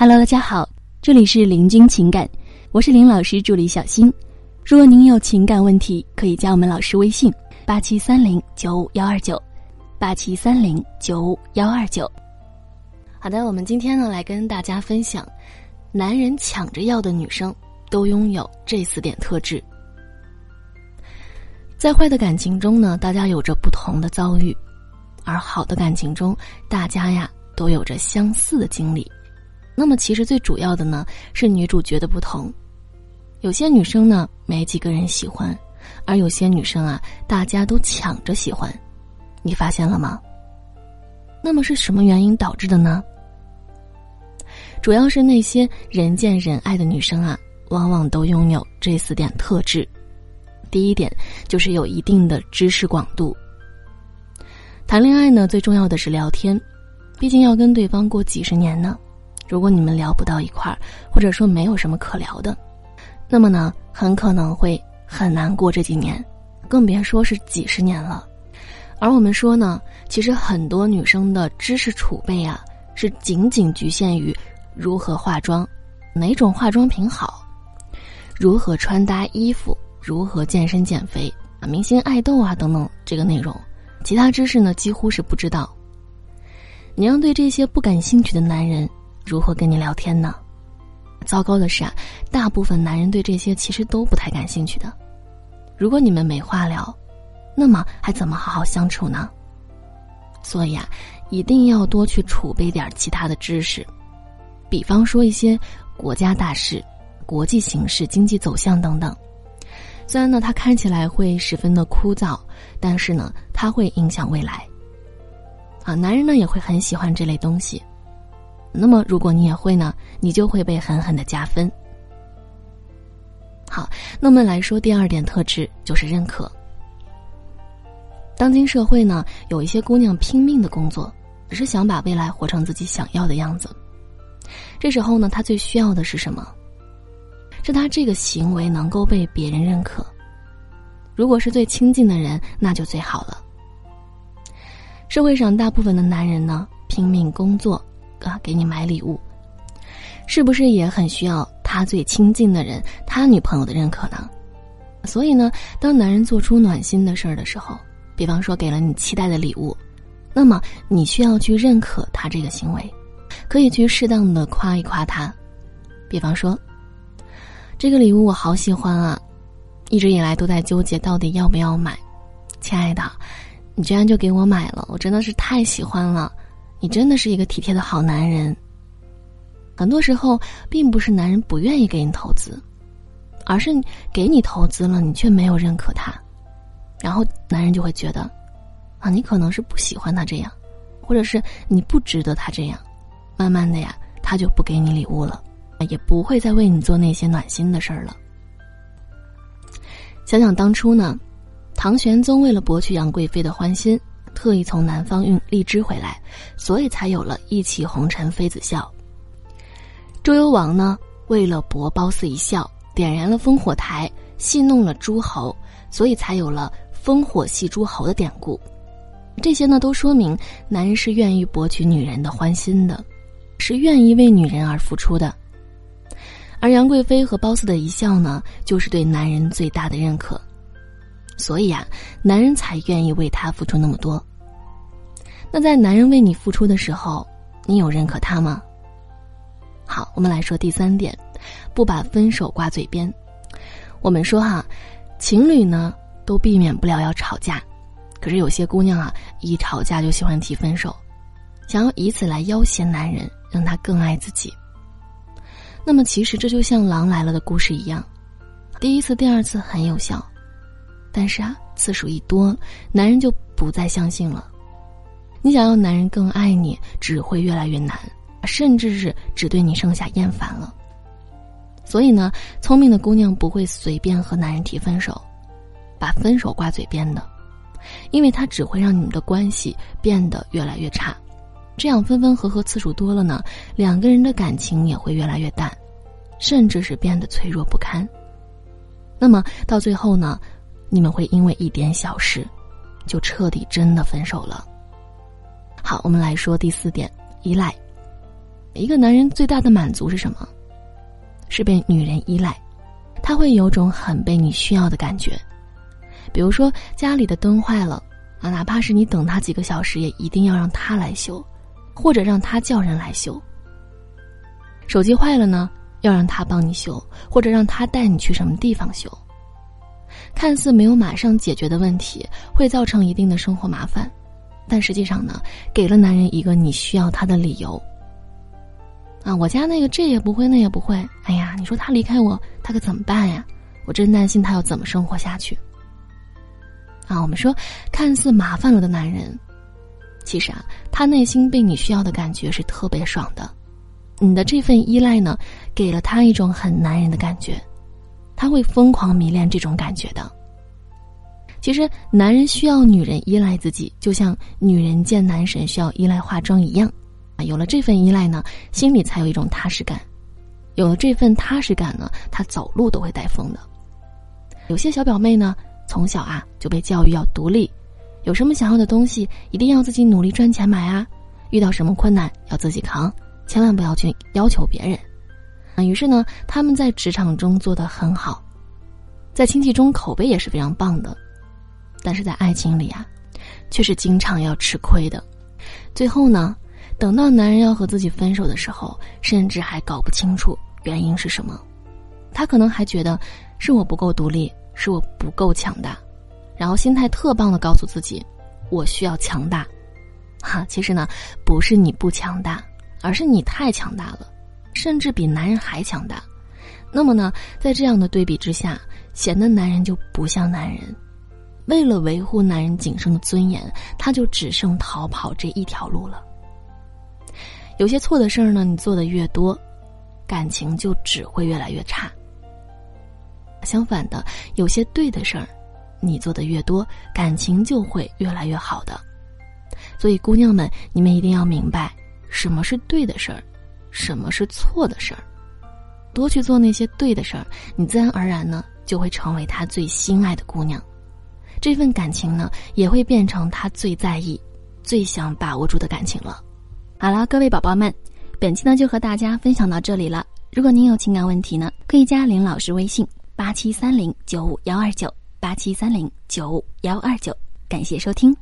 Hello，大家好，这里是林君情感，我是林老师助理小新。如果您有情感问题，可以加我们老师微信：八七三零九五幺二九，八七三零九五幺二九。好的，我们今天呢来跟大家分享，男人抢着要的女生都拥有这四点特质。在坏的感情中呢，大家有着不同的遭遇，而好的感情中，大家呀都有着相似的经历。那么，其实最主要的呢是女主角的不同。有些女生呢没几个人喜欢，而有些女生啊大家都抢着喜欢，你发现了吗？那么是什么原因导致的呢？主要是那些人见人爱的女生啊，往往都拥有这四点特质。第一点就是有一定的知识广度。谈恋爱呢，最重要的是聊天，毕竟要跟对方过几十年呢。如果你们聊不到一块儿，或者说没有什么可聊的，那么呢，很可能会很难过这几年，更别说是几十年了。而我们说呢，其实很多女生的知识储备啊，是仅仅局限于如何化妆，哪种化妆品好，如何穿搭衣服，如何健身减肥啊，明星爱豆啊等等这个内容，其他知识呢几乎是不知道。你让对这些不感兴趣的男人。如何跟你聊天呢？糟糕的是啊，大部分男人对这些其实都不太感兴趣的。如果你们没话聊，那么还怎么好好相处呢？所以啊，一定要多去储备点其他的知识，比方说一些国家大事、国际形势、经济走向等等。虽然呢，它看起来会十分的枯燥，但是呢，它会影响未来。啊，男人呢也会很喜欢这类东西。那么，如果你也会呢，你就会被狠狠的加分。好，那么来说第二点特质就是认可。当今社会呢，有一些姑娘拼命的工作，只是想把未来活成自己想要的样子。这时候呢，她最需要的是什么？是她这个行为能够被别人认可。如果是最亲近的人，那就最好了。社会上大部分的男人呢，拼命工作。啊，给你买礼物，是不是也很需要他最亲近的人，他女朋友的认可呢？所以呢，当男人做出暖心的事儿的时候，比方说给了你期待的礼物，那么你需要去认可他这个行为，可以去适当的夸一夸他。比方说，这个礼物我好喜欢啊，一直以来都在纠结到底要不要买。亲爱的，你居然就给我买了，我真的是太喜欢了。你真的是一个体贴的好男人。很多时候，并不是男人不愿意给你投资，而是给你投资了，你却没有认可他，然后男人就会觉得，啊，你可能是不喜欢他这样，或者是你不值得他这样，慢慢的呀，他就不给你礼物了，也不会再为你做那些暖心的事儿了。想想当初呢，唐玄宗为了博取杨贵妃的欢心。特意从南方运荔枝回来，所以才有了一骑红尘妃子笑。周幽王呢，为了博褒姒一笑，点燃了烽火台，戏弄了诸侯，所以才有了烽火戏诸侯的典故。这些呢，都说明男人是愿意博取女人的欢心的，是愿意为女人而付出的。而杨贵妃和褒姒的一笑呢，就是对男人最大的认可。所以啊，男人才愿意为她付出那么多。那在男人为你付出的时候，你有认可他吗？好，我们来说第三点，不把分手挂嘴边。我们说哈，情侣呢都避免不了要吵架，可是有些姑娘啊，一吵架就喜欢提分手，想要以此来要挟男人，让他更爱自己。那么其实这就像《狼来了》的故事一样，第一次、第二次很有效，但是啊，次数一多，男人就不再相信了。你想要男人更爱你，只会越来越难，甚至是只对你剩下厌烦了。所以呢，聪明的姑娘不会随便和男人提分手，把分手挂嘴边的，因为他只会让你们的关系变得越来越差。这样分分合合次数多了呢，两个人的感情也会越来越淡，甚至是变得脆弱不堪。那么到最后呢，你们会因为一点小事，就彻底真的分手了。好，我们来说第四点，依赖。一个男人最大的满足是什么？是被女人依赖，他会有种很被你需要的感觉。比如说家里的灯坏了啊，哪怕是你等他几个小时，也一定要让他来修，或者让他叫人来修。手机坏了呢，要让他帮你修，或者让他带你去什么地方修。看似没有马上解决的问题，会造成一定的生活麻烦，但实际上呢，给了男人一个你需要他的理由。啊，我家那个这也不会那也不会，哎呀，你说他离开我，他可怎么办呀？我真担心他要怎么生活下去。啊，我们说看似麻烦了的男人，其实啊，他内心被你需要的感觉是特别爽的。你的这份依赖呢，给了他一种很男人的感觉，他会疯狂迷恋这种感觉的。其实，男人需要女人依赖自己，就像女人见男神需要依赖化妆一样。啊有了这份依赖呢，心里才有一种踏实感。有了这份踏实感呢，他走路都会带风的。有些小表妹呢，从小啊就被教育要独立，有什么想要的东西一定要自己努力赚钱买啊，遇到什么困难要自己扛，千万不要去要求别人。啊，于是呢，他们在职场中做得很好，在亲戚中口碑也是非常棒的，但是在爱情里啊，却是经常要吃亏的。最后呢。等到男人要和自己分手的时候，甚至还搞不清楚原因是什么，他可能还觉得是我不够独立，是我不够强大，然后心态特棒的告诉自己，我需要强大，哈，其实呢，不是你不强大，而是你太强大了，甚至比男人还强大。那么呢，在这样的对比之下，显得男人就不像男人。为了维护男人仅剩的尊严，他就只剩逃跑这一条路了。有些错的事儿呢，你做的越多，感情就只会越来越差。相反的，有些对的事儿，你做的越多，感情就会越来越好的。所以，姑娘们，你们一定要明白什么是对的事儿，什么是错的事儿，多去做那些对的事儿，你自然而然呢就会成为他最心爱的姑娘，这份感情呢也会变成他最在意、最想把握住的感情了。好了，各位宝宝们，本期呢就和大家分享到这里了。如果您有情感问题呢，可以加林老师微信八七三零九五幺二九八七三零九五幺二九。感谢收听。